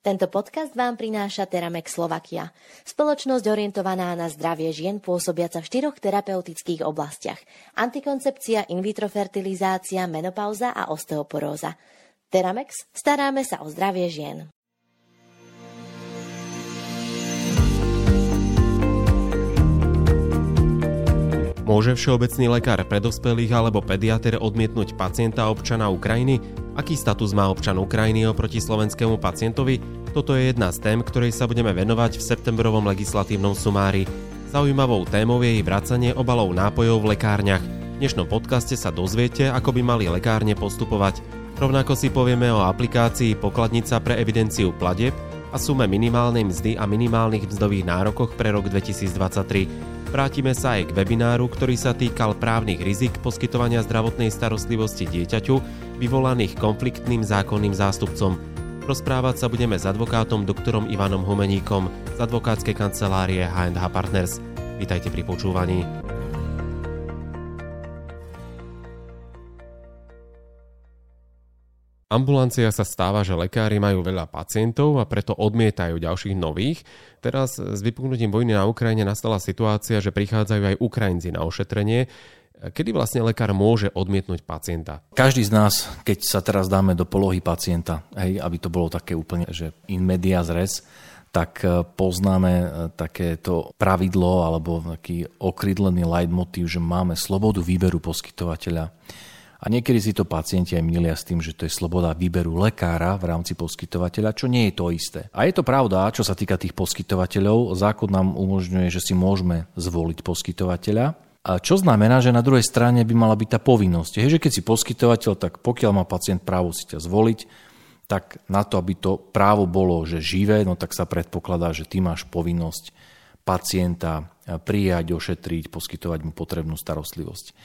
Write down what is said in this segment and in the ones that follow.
Tento podcast vám prináša Teramex Slovakia, spoločnosť orientovaná na zdravie žien pôsobiaca v štyroch terapeutických oblastiach. Antikoncepcia, in vitro fertilizácia, menopauza a osteoporóza. Teramex, staráme sa o zdravie žien. Môže všeobecný lekár pre dospelých alebo pediater odmietnúť pacienta občana Ukrajiny? Aký status má občan Ukrajiny oproti slovenskému pacientovi? Toto je jedna z tém, ktorej sa budeme venovať v septembrovom legislatívnom sumári. Zaujímavou témou je jej vracanie obalov nápojov v lekárniach. V dnešnom podcaste sa dozviete, ako by mali lekárne postupovať. Rovnako si povieme o aplikácii Pokladnica pre evidenciu platieb a sume minimálnej mzdy a minimálnych mzdových nárokoch pre rok 2023. Vrátime sa aj k webináru, ktorý sa týkal právnych rizik poskytovania zdravotnej starostlivosti dieťaťu, vyvolaných konfliktným zákonným zástupcom. Rozprávať sa budeme s advokátom doktorom Ivanom Humeníkom z advokátskej kancelárie H&H Partners. Vítajte pri počúvaní. Ambulancia sa stáva, že lekári majú veľa pacientov a preto odmietajú ďalších nových. Teraz s vypuknutím vojny na Ukrajine nastala situácia, že prichádzajú aj Ukrajinci na ošetrenie. Kedy vlastne lekár môže odmietnúť pacienta? Každý z nás, keď sa teraz dáme do polohy pacienta, hej, aby to bolo také úplne, že in media res, tak e, poznáme e, takéto pravidlo alebo taký okrydlený leitmotiv, že máme slobodu výberu poskytovateľa a niekedy si to pacienti aj milia s tým, že to je sloboda výberu lekára v rámci poskytovateľa, čo nie je to isté. A je to pravda, čo sa týka tých poskytovateľov. Zákon nám umožňuje, že si môžeme zvoliť poskytovateľa. A čo znamená, že na druhej strane by mala byť tá povinnosť. Je, že keď si poskytovateľ, tak pokiaľ má pacient právo si ťa zvoliť, tak na to, aby to právo bolo, že živé, no tak sa predpokladá, že ty máš povinnosť pacienta prijať, ošetriť, poskytovať mu potrebnú starostlivosť.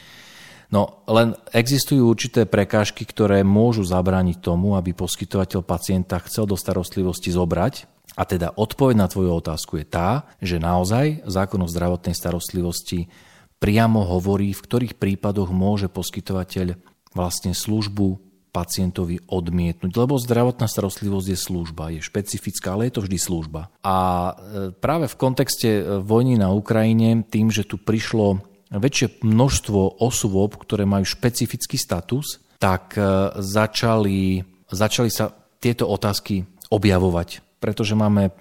No len existujú určité prekážky, ktoré môžu zabrániť tomu, aby poskytovateľ pacienta chcel do starostlivosti zobrať. A teda odpoveď na tvoju otázku je tá, že naozaj zákon o zdravotnej starostlivosti priamo hovorí, v ktorých prípadoch môže poskytovateľ vlastne službu pacientovi odmietnúť, lebo zdravotná starostlivosť je služba, je špecifická, ale je to vždy služba. A e, práve v kontexte e, vojny na Ukrajine, tým, že tu prišlo väčšie množstvo osôb, ktoré majú špecifický status, tak e, začali, začali sa tieto otázky objavovať, pretože máme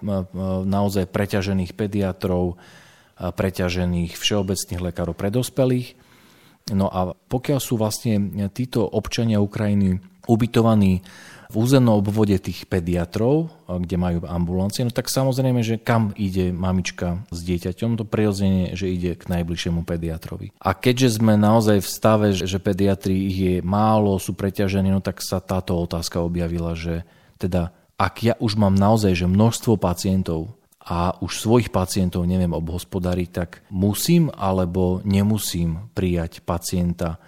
naozaj preťažených pediatrov, preťažených všeobecných lekárov pre dospelých. No a pokiaľ sú vlastne títo občania Ukrajiny ubytovaní v územnom obvode tých pediatrov, kde majú ambulancie, no tak samozrejme, že kam ide mamička s dieťaťom, to prirodzene, že ide k najbližšiemu pediatrovi. A keďže sme naozaj v stave, že pediatri ich je málo, sú preťažení, no tak sa táto otázka objavila, že teda ak ja už mám naozaj že množstvo pacientov a už svojich pacientov neviem obhospodariť, tak musím alebo nemusím prijať pacienta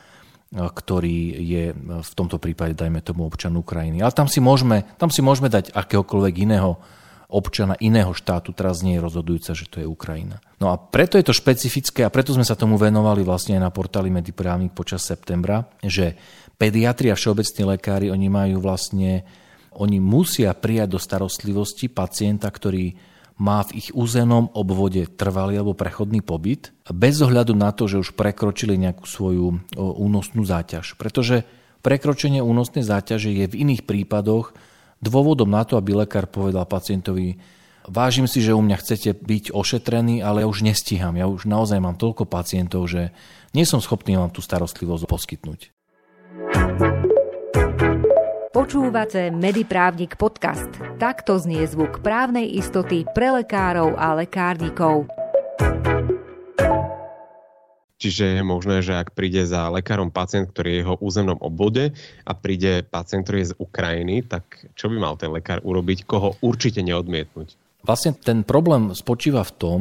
ktorý je v tomto prípade, dajme tomu, občan Ukrajiny. Ale tam si môžeme, tam si môžeme dať akéhokoľvek iného občana iného štátu, teraz nie je rozhodujúce, že to je Ukrajina. No a preto je to špecifické a preto sme sa tomu venovali vlastne aj na portáli Mediprávnik počas septembra, že pediatri a všeobecní lekári, oni majú vlastne, oni musia prijať do starostlivosti pacienta, ktorý má v ich územnom obvode trvalý alebo prechodný pobyt, bez ohľadu na to, že už prekročili nejakú svoju únosnú záťaž. Pretože prekročenie únosnej záťaže je v iných prípadoch dôvodom na to, aby lekár povedal pacientovi, vážim si, že u mňa chcete byť ošetrený, ale ja už nestíham. Ja už naozaj mám toľko pacientov, že nie som schopný vám tú starostlivosť poskytnúť. Počúvate Mediprávnik podcast. Takto znie zvuk právnej istoty pre lekárov a lekárnikov. Čiže je možné, že ak príde za lekárom pacient, ktorý je jeho územnom obvode a príde pacient, ktorý je z Ukrajiny, tak čo by mal ten lekár urobiť, koho určite neodmietnúť? Vlastne ten problém spočíva v tom,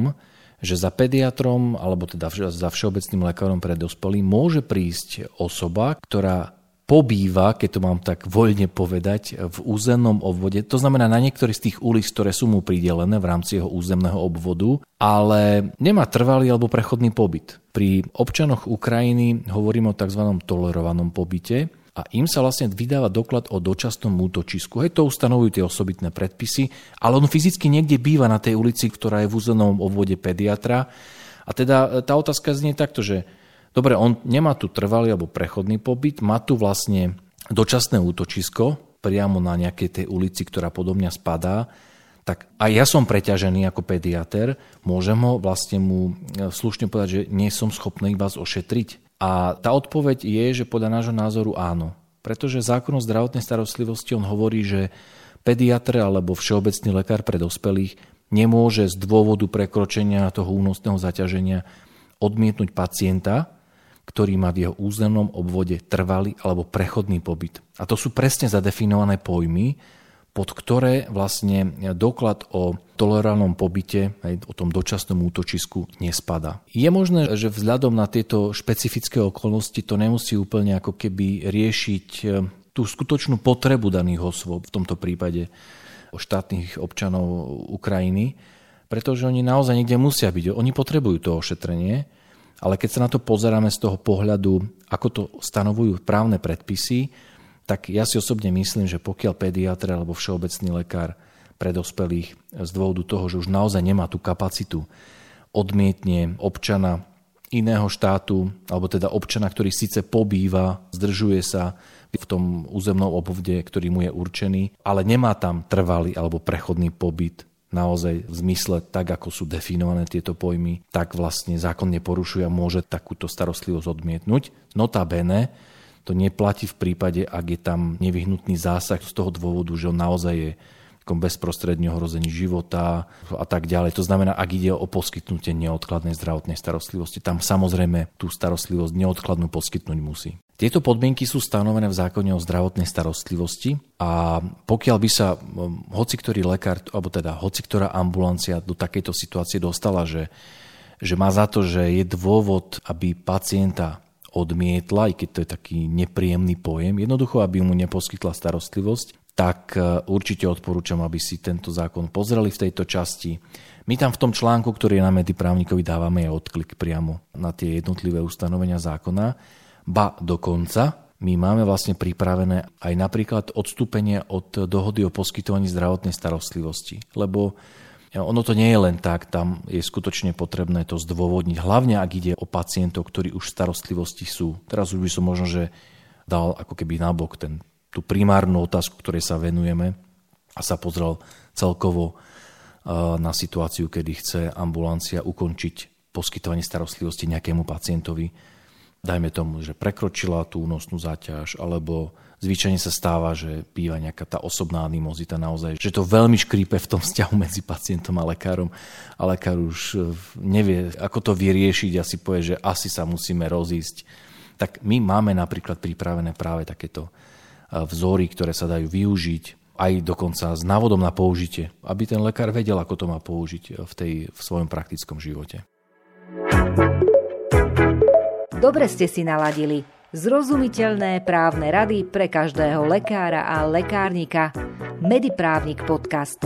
že za pediatrom alebo teda za všeobecným lekárom pre dospelých môže prísť osoba, ktorá pobýva, keď to mám tak voľne povedať, v územnom obvode. To znamená na niektorých z tých ulic, ktoré sú mu pridelené v rámci jeho územného obvodu, ale nemá trvalý alebo prechodný pobyt. Pri občanoch Ukrajiny hovoríme o tzv. tolerovanom pobyte a im sa vlastne vydáva doklad o dočasnom útočisku. Hej, to ustanovujú tie osobitné predpisy, ale on fyzicky niekde býva na tej ulici, ktorá je v územnom obvode pediatra. A teda tá otázka znie takto, že dobre, on nemá tu trvalý alebo prechodný pobyt, má tu vlastne dočasné útočisko priamo na nejakej tej ulici, ktorá podobne spadá, tak aj ja som preťažený ako pediater, môžem ho vlastne mu e, slušne povedať, že nie som schopný vás ošetriť. A tá odpoveď je, že podľa nášho názoru áno. Pretože zákon o zdravotnej starostlivosti on hovorí, že pediatr alebo všeobecný lekár pre dospelých nemôže z dôvodu prekročenia toho únosného zaťaženia odmietnúť pacienta, ktorý má v jeho územnom obvode trvalý alebo prechodný pobyt. A to sú presne zadefinované pojmy, pod ktoré vlastne doklad o tolerálnom pobyte, aj o tom dočasnom útočisku nespada. Je možné, že vzhľadom na tieto špecifické okolnosti to nemusí úplne ako keby riešiť e, tú skutočnú potrebu daných osôb, v tomto prípade štátnych občanov Ukrajiny, pretože oni naozaj niekde musia byť. Oni potrebujú to ošetrenie, ale keď sa na to pozeráme z toho pohľadu, ako to stanovujú právne predpisy, tak ja si osobne myslím, že pokiaľ pediatr alebo všeobecný lekár pre dospelých z dôvodu toho, že už naozaj nemá tú kapacitu, odmietne občana iného štátu, alebo teda občana, ktorý síce pobýva, zdržuje sa v tom územnom obvode, ktorý mu je určený, ale nemá tam trvalý alebo prechodný pobyt naozaj v zmysle tak, ako sú definované tieto pojmy, tak vlastne zákon neporušuje a môže takúto starostlivosť odmietnúť. Notabene, to neplatí v prípade, ak je tam nevyhnutný zásah z toho dôvodu, že on naozaj je bezprostredne ohrození života a tak ďalej. To znamená, ak ide o poskytnutie neodkladnej zdravotnej starostlivosti, tam samozrejme tú starostlivosť neodkladnú poskytnúť musí. Tieto podmienky sú stanovené v zákone o zdravotnej starostlivosti a pokiaľ by sa hoci ktorý lekár, alebo teda hoci ktorá ambulancia do takejto situácie dostala, že, že má za to, že je dôvod, aby pacienta odmietla, aj keď to je taký nepríjemný pojem, jednoducho, aby mu neposkytla starostlivosť, tak e, určite odporúčam, aby si tento zákon pozreli v tejto časti. My tam v tom článku, ktorý je na Mediprávnikovi, dávame aj odklik priamo na tie jednotlivé ustanovenia zákona. Ba dokonca my máme vlastne pripravené aj napríklad odstúpenie od dohody o poskytovaní zdravotnej starostlivosti. Lebo ono to nie je len tak, tam je skutočne potrebné to zdôvodniť, hlavne ak ide o pacientov, ktorí už starostlivosti sú. Teraz už by som možno, že dal ako keby nabok ten, tú primárnu otázku, ktorej sa venujeme a sa pozrel celkovo na situáciu, kedy chce ambulancia ukončiť poskytovanie starostlivosti nejakému pacientovi, dajme tomu, že prekročila tú únosnú záťaž, alebo zvyčajne sa stáva, že býva nejaká tá osobná animozita naozaj, že to veľmi škrípe v tom vzťahu medzi pacientom a lekárom a lekár už e, nevie, ako to vyriešiť a si povie, že asi sa musíme rozísť. Tak my máme napríklad pripravené práve takéto e, vzory, ktoré sa dajú využiť aj dokonca s návodom na použitie, aby ten lekár vedel, ako to má použiť v, tej, v svojom praktickom živote. Dobre ste si naladili. Zrozumiteľné právne rady pre každého lekára a lekárnika. Mediprávnik podcast.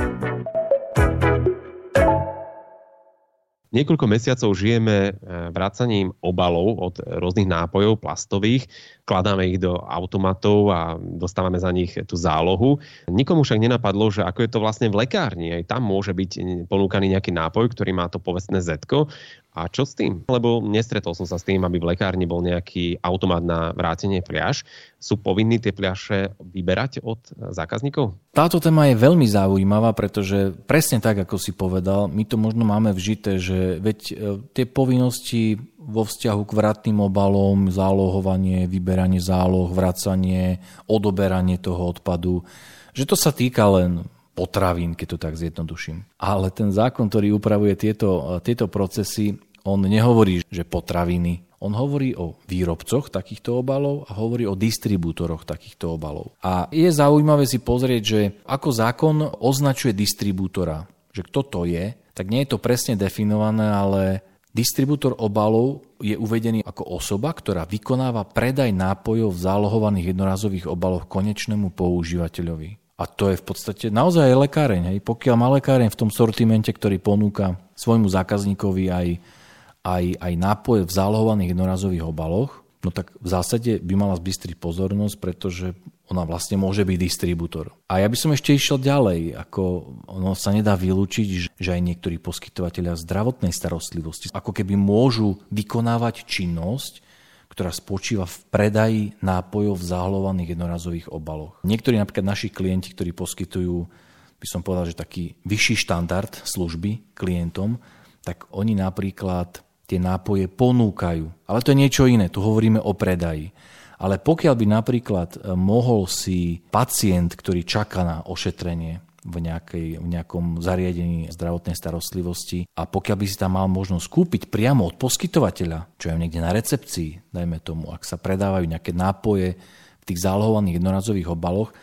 Niekoľko mesiacov žijeme e, vracaním obalov od rôznych nápojov plastových, kladáme ich do automatov a dostávame za nich tú zálohu. Nikomu však nenapadlo, že ako je to vlastne v lekárni. Aj tam môže byť ponúkaný nejaký nápoj, ktorý má to povestné zetko a čo s tým? Lebo nestretol som sa s tým, aby v lekárni bol nejaký automat na vrátenie fľaš. Sú povinní tie fľaše vyberať od zákazníkov? Táto téma je veľmi zaujímavá, pretože presne tak, ako si povedal, my to možno máme vžité, že veď e, tie povinnosti vo vzťahu k vratným obalom, zálohovanie, vyberanie záloh, vracanie, odoberanie toho odpadu, že to sa týka len potravín, keď to tak zjednoduším. Ale ten zákon, ktorý upravuje tieto, tieto procesy, on nehovorí, že potraviny. On hovorí o výrobcoch takýchto obalov a hovorí o distribútoroch takýchto obalov. A je zaujímavé si pozrieť, že ako zákon označuje distribútora, že kto to je, tak nie je to presne definované, ale Distribútor obalov je uvedený ako osoba, ktorá vykonáva predaj nápojov v zálohovaných jednorazových obaloch konečnému používateľovi. A to je v podstate naozaj aj lekáreň. Hej. Pokiaľ má lekáreň v tom sortimente, ktorý ponúka svojmu zákazníkovi aj aj, aj nápoje v zálohovaných jednorazových obaloch, no tak v zásade by mala zbystriť pozornosť, pretože ona vlastne môže byť distribútor. A ja by som ešte išiel ďalej, ako ono sa nedá vylúčiť, že aj niektorí poskytovateľia zdravotnej starostlivosti ako keby môžu vykonávať činnosť, ktorá spočíva v predaji nápojov v záhlovaných jednorazových obaloch. Niektorí napríklad naši klienti, ktorí poskytujú, by som povedal, že taký vyšší štandard služby klientom, tak oni napríklad tie nápoje ponúkajú. Ale to je niečo iné, tu hovoríme o predaji. Ale pokiaľ by napríklad e, mohol si pacient, ktorý čaká na ošetrenie v, nejakej, v nejakom zariadení zdravotnej starostlivosti a pokiaľ by si tam mal možnosť kúpiť priamo od poskytovateľa, čo je niekde na recepcii, dajme tomu, ak sa predávajú nejaké nápoje v tých zálohovaných jednorazových obaloch,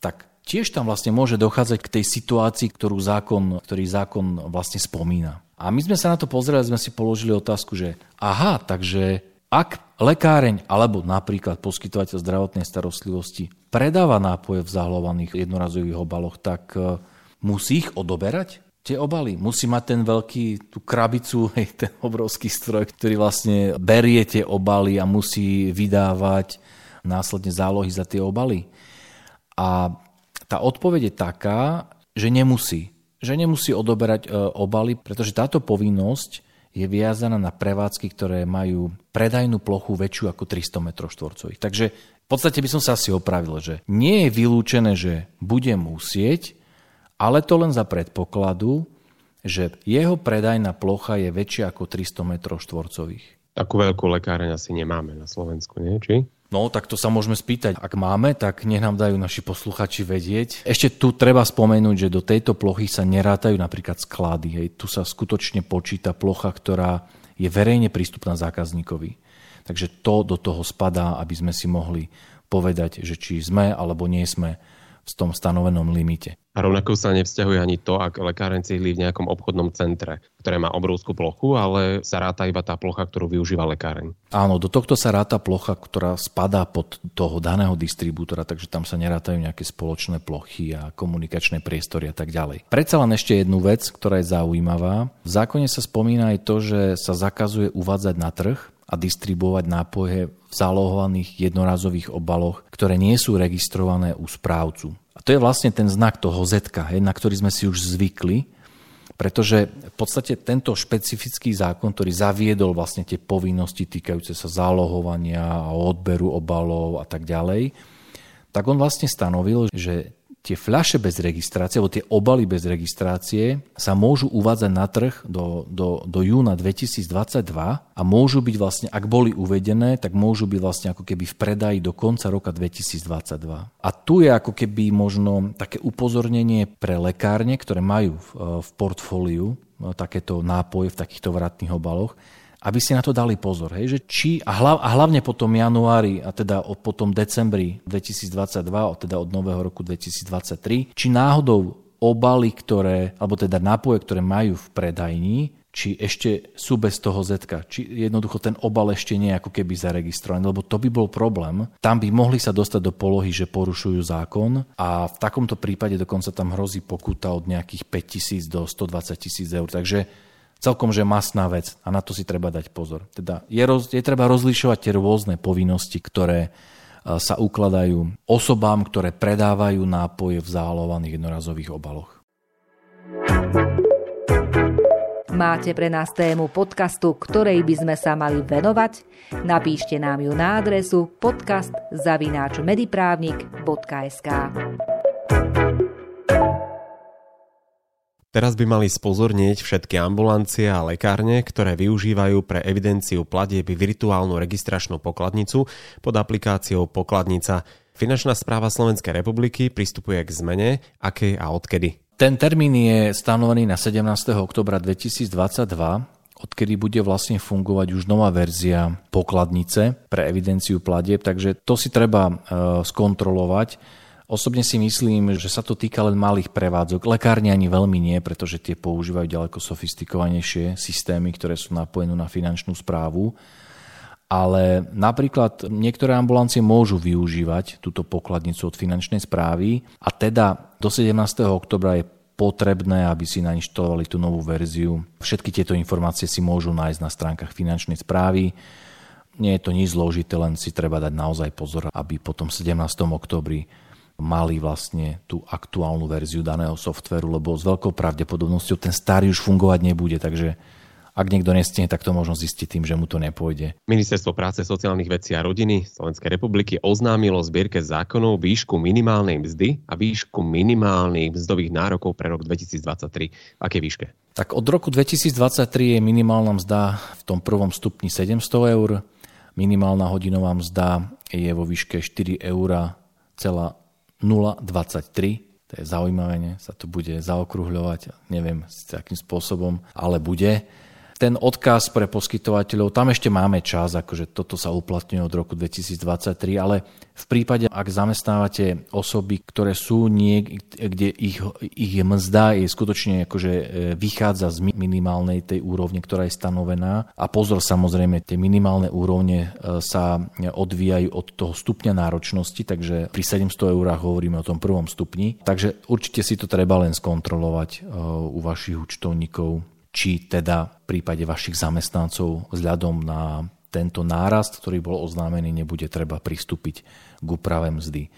tak tiež tam vlastne môže dochádzať k tej situácii, ktorú zákon, ktorý zákon vlastne spomína. A my sme sa na to pozreli, sme si položili otázku, že aha, takže ak lekáreň alebo napríklad poskytovateľ zdravotnej starostlivosti predáva nápoje v zahlovaných jednorazových obaloch, tak e, musí ich odoberať? Tie obaly. Musí mať ten veľký, tú krabicu, hej, ten obrovský stroj, ktorý vlastne berie tie obaly a musí vydávať následne zálohy za tie obaly. A tá odpoveď je taká, že nemusí že nemusí odoberať e, obaly, pretože táto povinnosť je viazaná na prevádzky, ktoré majú predajnú plochu väčšiu ako 300 m štvorcových. Takže v podstate by som sa asi opravil, že nie je vylúčené, že bude musieť, ale to len za predpokladu, že jeho predajná plocha je väčšia ako 300 m štvorcových. Takú veľkú lekáreň asi nemáme na Slovensku, nie? Či? No, tak to sa môžeme spýtať. Ak máme, tak nech nám dajú naši posluchači vedieť. Ešte tu treba spomenúť, že do tejto plochy sa nerátajú napríklad sklady. Hej. Tu sa skutočne počíta plocha, ktorá je verejne prístupná zákazníkovi. Takže to do toho spadá, aby sme si mohli povedať, že či sme alebo nie sme v tom stanovenom limite. A rovnako sa nevzťahuje ani to, ak lekáren sídli v nejakom obchodnom centre, ktoré má obrovskú plochu, ale sa ráta iba tá plocha, ktorú využíva lekáreň. Áno, do tohto sa ráta plocha, ktorá spadá pod toho daného distribútora, takže tam sa nerátajú nejaké spoločné plochy a komunikačné priestory a tak ďalej. Predsa len ešte jednu vec, ktorá je zaujímavá. V zákone sa spomína aj to, že sa zakazuje uvádzať na trh a distribuovať nápoje v zálohovaných jednorazových obaloch, ktoré nie sú registrované u správcu. A to je vlastne ten znak toho Z, na ktorý sme si už zvykli, pretože v podstate tento špecifický zákon, ktorý zaviedol vlastne tie povinnosti týkajúce sa zálohovania a odberu obalov a tak ďalej, tak on vlastne stanovil, že tie fľaše bez registrácie, alebo tie obaly bez registrácie sa môžu uvádzať na trh do, do, do júna 2022 a môžu byť vlastne, ak boli uvedené, tak môžu byť vlastne ako keby v predaji do konca roka 2022. A tu je ako keby možno také upozornenie pre lekárne, ktoré majú v, v portfóliu no, takéto nápoje v takýchto vratných obaloch, aby si na to dali pozor. Hej, že či, a, hlav, a hlavne potom januári, a teda od potom decembri 2022, teda od nového roku 2023, či náhodou obaly, ktoré, alebo teda nápoje, ktoré majú v predajni, či ešte sú bez toho Z, či jednoducho ten obal ešte nie je ako keby zaregistrovaný, lebo to by bol problém. Tam by mohli sa dostať do polohy, že porušujú zákon a v takomto prípade dokonca tam hrozí pokuta od nejakých 5 tisíc do 120 tisíc eur. Takže celkom že masná vec a na to si treba dať pozor. Teda je, roz, je treba rozlišovať tie rôzne povinnosti, ktoré e, sa ukladajú osobám, ktoré predávajú nápoje v zálohovaných jednorazových obaloch. Máte pre nás tému podcastu, ktorej by sme sa mali venovať? Napíšte nám ju na adresu podcast.mediprávnik.sk Teraz by mali spozornieť všetky ambulancie a lekárne, ktoré využívajú pre evidenciu platieb virtuálnu registračnú pokladnicu pod aplikáciou Pokladnica. Finančná správa Slovenskej republiky pristupuje k zmene, akej a odkedy. Ten termín je stanovený na 17. oktobra 2022, odkedy bude vlastne fungovať už nová verzia pokladnice pre evidenciu platieb, takže to si treba e, skontrolovať Osobne si myslím, že sa to týka len malých prevádzok. Lekárne ani veľmi nie, pretože tie používajú ďaleko sofistikovanejšie systémy, ktoré sú napojené na finančnú správu. Ale napríklad niektoré ambulancie môžu využívať túto pokladnicu od finančnej správy a teda do 17. oktobra je potrebné, aby si nainštalovali tú novú verziu. Všetky tieto informácie si môžu nájsť na stránkach finančnej správy nie je to nič zložité, len si treba dať naozaj pozor, aby potom 17. oktobri mali vlastne tú aktuálnu verziu daného softveru, lebo s veľkou pravdepodobnosťou ten starý už fungovať nebude, takže ak niekto nestihne, tak to možno zistiť tým, že mu to nepôjde. Ministerstvo práce, sociálnych vecí a rodiny Slovenskej republiky oznámilo zbierke zákonov výšku minimálnej mzdy a výšku minimálnych mzdových nárokov pre rok 2023. Aké výške? Tak od roku 2023 je minimálna mzda v tom prvom stupni 700 eur, minimálna hodinová mzda je vo výške 4 eur celá 0,23 to je zaujímavé, sa to bude zaokrúhľovať, neviem s akým spôsobom, ale bude ten odkaz pre poskytovateľov, tam ešte máme čas, akože toto sa uplatňuje od roku 2023, ale v prípade, ak zamestnávate osoby, ktoré sú niekde, kde ich, ich mzda je skutočne akože e, vychádza z minimálnej tej úrovne, ktorá je stanovená. A pozor, samozrejme, tie minimálne úrovne e, sa odvíjajú od toho stupňa náročnosti, takže pri 700 eurách hovoríme o tom prvom stupni. Takže určite si to treba len skontrolovať e, u vašich účtovníkov či teda v prípade vašich zamestnancov vzhľadom na tento nárast, ktorý bol oznámený, nebude treba pristúpiť k úprave mzdy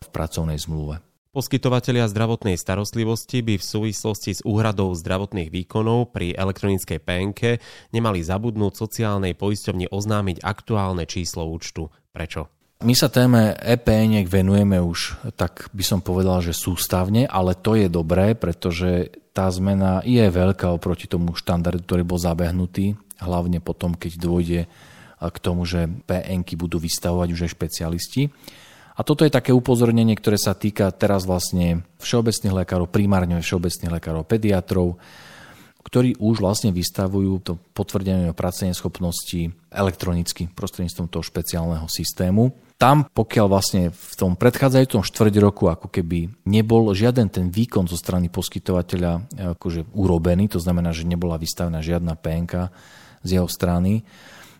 v pracovnej zmluve. Poskytovatelia zdravotnej starostlivosti by v súvislosti s úhradou zdravotných výkonov pri elektronickej PNK nemali zabudnúť sociálnej poisťovni oznámiť aktuálne číslo účtu. Prečo? My sa téme EPN venujeme už, tak by som povedal, že sústavne, ale to je dobré, pretože tá zmena je veľká oproti tomu štandardu, ktorý bol zabehnutý, hlavne potom, keď dôjde k tomu, že PN budú vystavovať už aj špecialisti. A toto je také upozornenie, ktoré sa týka teraz vlastne všeobecných lekárov, primárne všeobecných lekárov, pediatrov, ktorí už vlastne vystavujú to potvrdenie o pracovnej schopnosti elektronicky prostredníctvom toho špeciálneho systému tam, pokiaľ vlastne v tom predchádzajúcom štvrť roku ako keby nebol žiaden ten výkon zo strany poskytovateľa e, akože urobený, to znamená, že nebola vystavená žiadna PNK z jeho strany,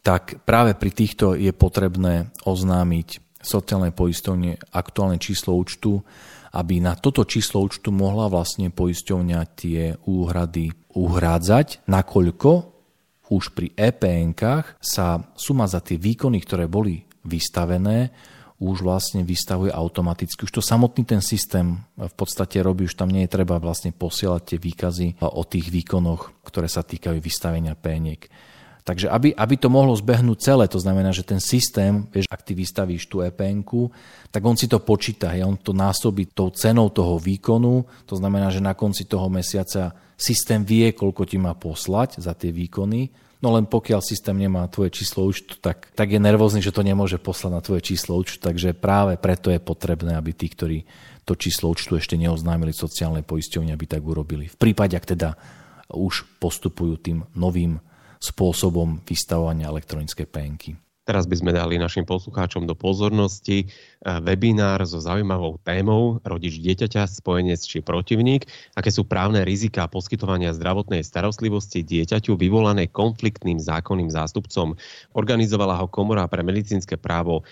tak práve pri týchto je potrebné oznámiť sociálnej poistovne aktuálne číslo účtu, aby na toto číslo účtu mohla vlastne poisťovňa tie úhrady uhrádzať, nakoľko už pri EPN-kách sa suma za tie výkony, ktoré boli vystavené, už vlastne vystavuje automaticky. Už to samotný ten systém v podstate robí, už tam nie je treba vlastne posielať tie výkazy o tých výkonoch, ktoré sa týkajú vystavenia péniek. Takže aby, aby to mohlo zbehnúť celé, to znamená, že ten systém, vieš, ak ty vystavíš tú epn tak on si to počíta, ja, on to násobí tou cenou toho výkonu, to znamená, že na konci toho mesiaca systém vie, koľko ti má poslať za tie výkony, No len pokiaľ systém nemá tvoje číslo účtu, tak, tak je nervózny, že to nemôže poslať na tvoje číslo účtu. Takže práve preto je potrebné, aby tí, ktorí to číslo účtu ešte neoznámili sociálnej poisťovne, aby tak urobili. V prípade, ak teda už postupujú tým novým spôsobom vystavovania elektronickej penky. Teraz by sme dali našim poslucháčom do pozornosti webinár so zaujímavou témou rodič dieťaťa, spojenec či protivník, aké sú právne rizika poskytovania zdravotnej starostlivosti dieťaťu vyvolané konfliktným zákonným zástupcom. Organizovala ho Komora pre medicínske právo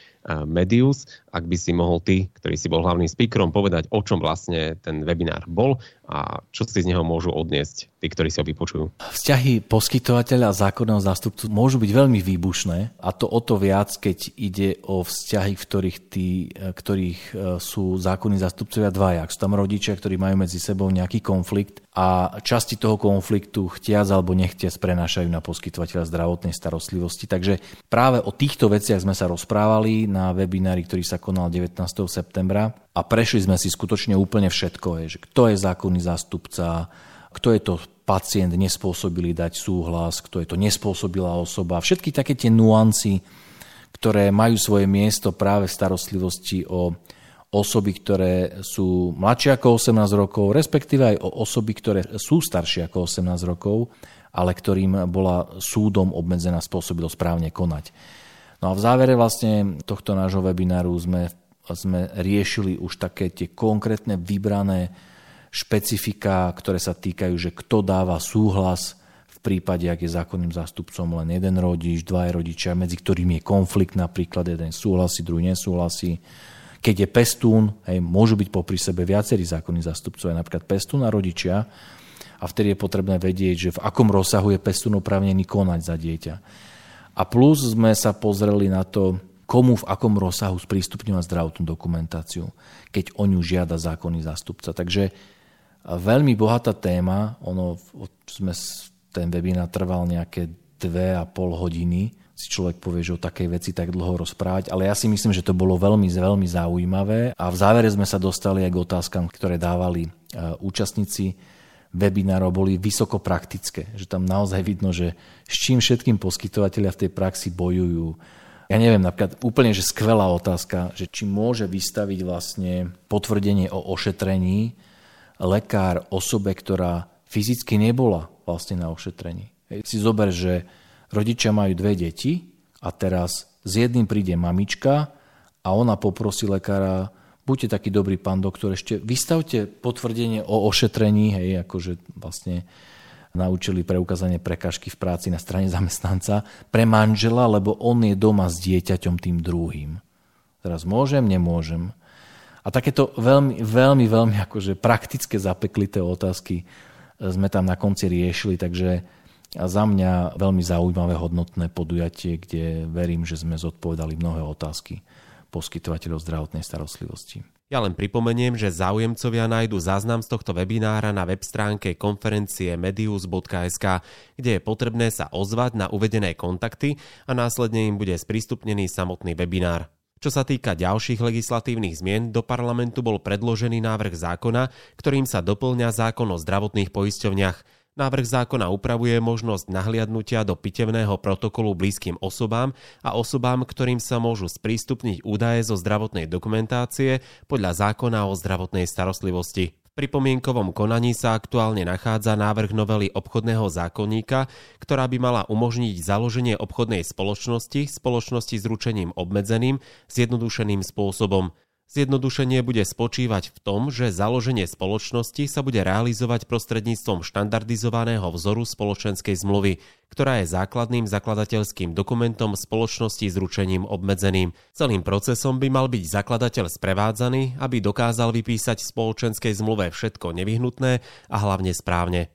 Medius. Ak by si mohol ty, ktorý si bol hlavným speakerom, povedať, o čom vlastne ten webinár bol a čo si z neho môžu odniesť tí, ktorí si ho vypočujú. Vzťahy poskytovateľa a zákonného zástupcu môžu byť veľmi výbušné a to o to viac, keď ide o vzťahy, v ktorých tí ktorých e, sú zákonní zastupcovia dvaja. Sú tam rodičia, ktorí majú medzi sebou nejaký konflikt a časti toho konfliktu chtiac alebo nechtiac prenášajú na poskytovateľa zdravotnej starostlivosti. Takže práve o týchto veciach sme sa rozprávali na webinári, ktorý sa konal 19. septembra a prešli sme si skutočne úplne všetko. Že kto je zákonný zástupca, kto je to pacient nespôsobili dať súhlas, kto je to nespôsobila osoba, všetky také tie nuancy, ktoré majú svoje miesto práve v starostlivosti o osoby, ktoré sú mladšie ako 18 rokov, respektíve aj o osoby, ktoré sú staršie ako 18 rokov, ale ktorým bola súdom obmedzená spôsobilosť správne konať. No a v závere vlastne tohto nášho webináru sme, sme riešili už také tie konkrétne vybrané špecifika, ktoré sa týkajú, že kto dáva súhlas v prípade, ak je zákonným zástupcom len jeden rodič, dva rodičia, medzi ktorými je konflikt, napríklad jeden súhlasí, druhý nesúhlasí. Keď je pestún, hej, môžu byť popri sebe viacerí zákonní zástupcovia, napríklad pestún a rodičia, a vtedy je potrebné vedieť, že v akom rozsahu je pestún oprávnený konať za dieťa. A plus sme sa pozreli na to, komu v akom rozsahu sprístupňovať zdravotnú dokumentáciu, keď o ňu žiada zákonný zástupca. Takže veľmi bohatá téma, ono, sme, ten webinár trval nejaké dve a pol hodiny, si človek povie, že o takej veci tak dlho rozprávať, ale ja si myslím, že to bolo veľmi, veľmi zaujímavé a v závere sme sa dostali aj k otázkam, ktoré dávali e, účastníci webinárov boli vysoko praktické, že tam naozaj vidno, že s čím všetkým poskytovateľia v tej praxi bojujú. Ja neviem, napríklad úplne, že skvelá otázka, že či môže vystaviť vlastne potvrdenie o ošetrení lekár osobe, ktorá fyzicky nebola vlastne na ošetrení. Hej, si zober, že rodičia majú dve deti a teraz s jedným príde mamička a ona poprosí lekára, buďte taký dobrý pán doktor, ešte vystavte potvrdenie o ošetrení, hej, akože vlastne naučili preukázanie prekažky v práci na strane zamestnanca pre manžela, lebo on je doma s dieťaťom tým druhým. Teraz môžem, nemôžem. A takéto veľmi, veľmi, veľmi akože praktické zapeklité otázky sme tam na konci riešili, takže za mňa veľmi zaujímavé hodnotné podujatie, kde verím, že sme zodpovedali mnohé otázky poskytovateľov zdravotnej starostlivosti. Ja len pripomeniem, že záujemcovia nájdu záznam z tohto webinára na web stránke konferencie medius.sk, kde je potrebné sa ozvať na uvedené kontakty a následne im bude sprístupnený samotný webinár. Čo sa týka ďalších legislatívnych zmien, do parlamentu bol predložený návrh zákona, ktorým sa doplňa zákon o zdravotných poisťovniach – Návrh zákona upravuje možnosť nahliadnutia do pitevného protokolu blízkym osobám a osobám, ktorým sa môžu sprístupniť údaje zo zdravotnej dokumentácie podľa zákona o zdravotnej starostlivosti. Pripomienkovom konaní sa aktuálne nachádza návrh novely obchodného zákonníka, ktorá by mala umožniť založenie obchodnej spoločnosti, spoločnosti s ručením obmedzeným, zjednodušeným spôsobom. Zjednodušenie bude spočívať v tom, že založenie spoločnosti sa bude realizovať prostredníctvom štandardizovaného vzoru spoločenskej zmluvy, ktorá je základným zakladateľským dokumentom spoločnosti s ručením obmedzeným. Celým procesom by mal byť zakladateľ sprevádzaný, aby dokázal vypísať v spoločenskej zmluve všetko nevyhnutné a hlavne správne.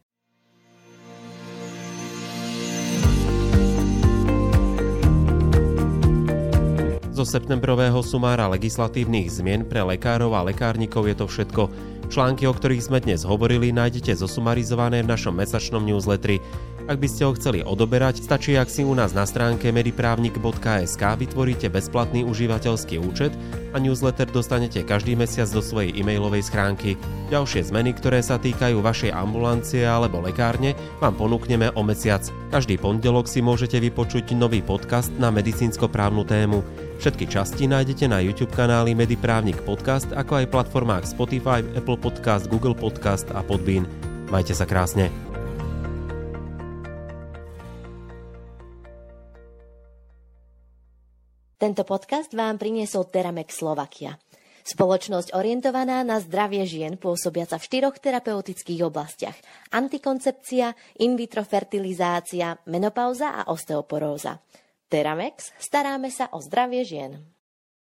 Zo septembrového sumára legislatívnych zmien pre lekárov a lekárnikov je to všetko. Články, o ktorých sme dnes hovorili, nájdete zosumarizované v našom mesačnom newsletteri. Ak by ste ho chceli odoberať, stačí, ak si u nás na stránke mediprávnik.sk vytvoríte bezplatný užívateľský účet a newsletter dostanete každý mesiac do svojej e-mailovej schránky. Ďalšie zmeny, ktoré sa týkajú vašej ambulancie alebo lekárne, vám ponúkneme o mesiac. Každý pondelok si môžete vypočuť nový podcast na medicínsko-právnu tému. Všetky časti nájdete na YouTube kanáli Mediprávnik Podcast, ako aj platformách Spotify, Apple Podcast, Google Podcast a Podbean. Majte sa krásne. Tento podcast vám priniesol Teramex Slovakia. Spoločnosť orientovaná na zdravie žien pôsobiaca v štyroch terapeutických oblastiach. Antikoncepcia, in vitro fertilizácia, menopauza a osteoporóza. Teramex, staráme sa o zdravie žien.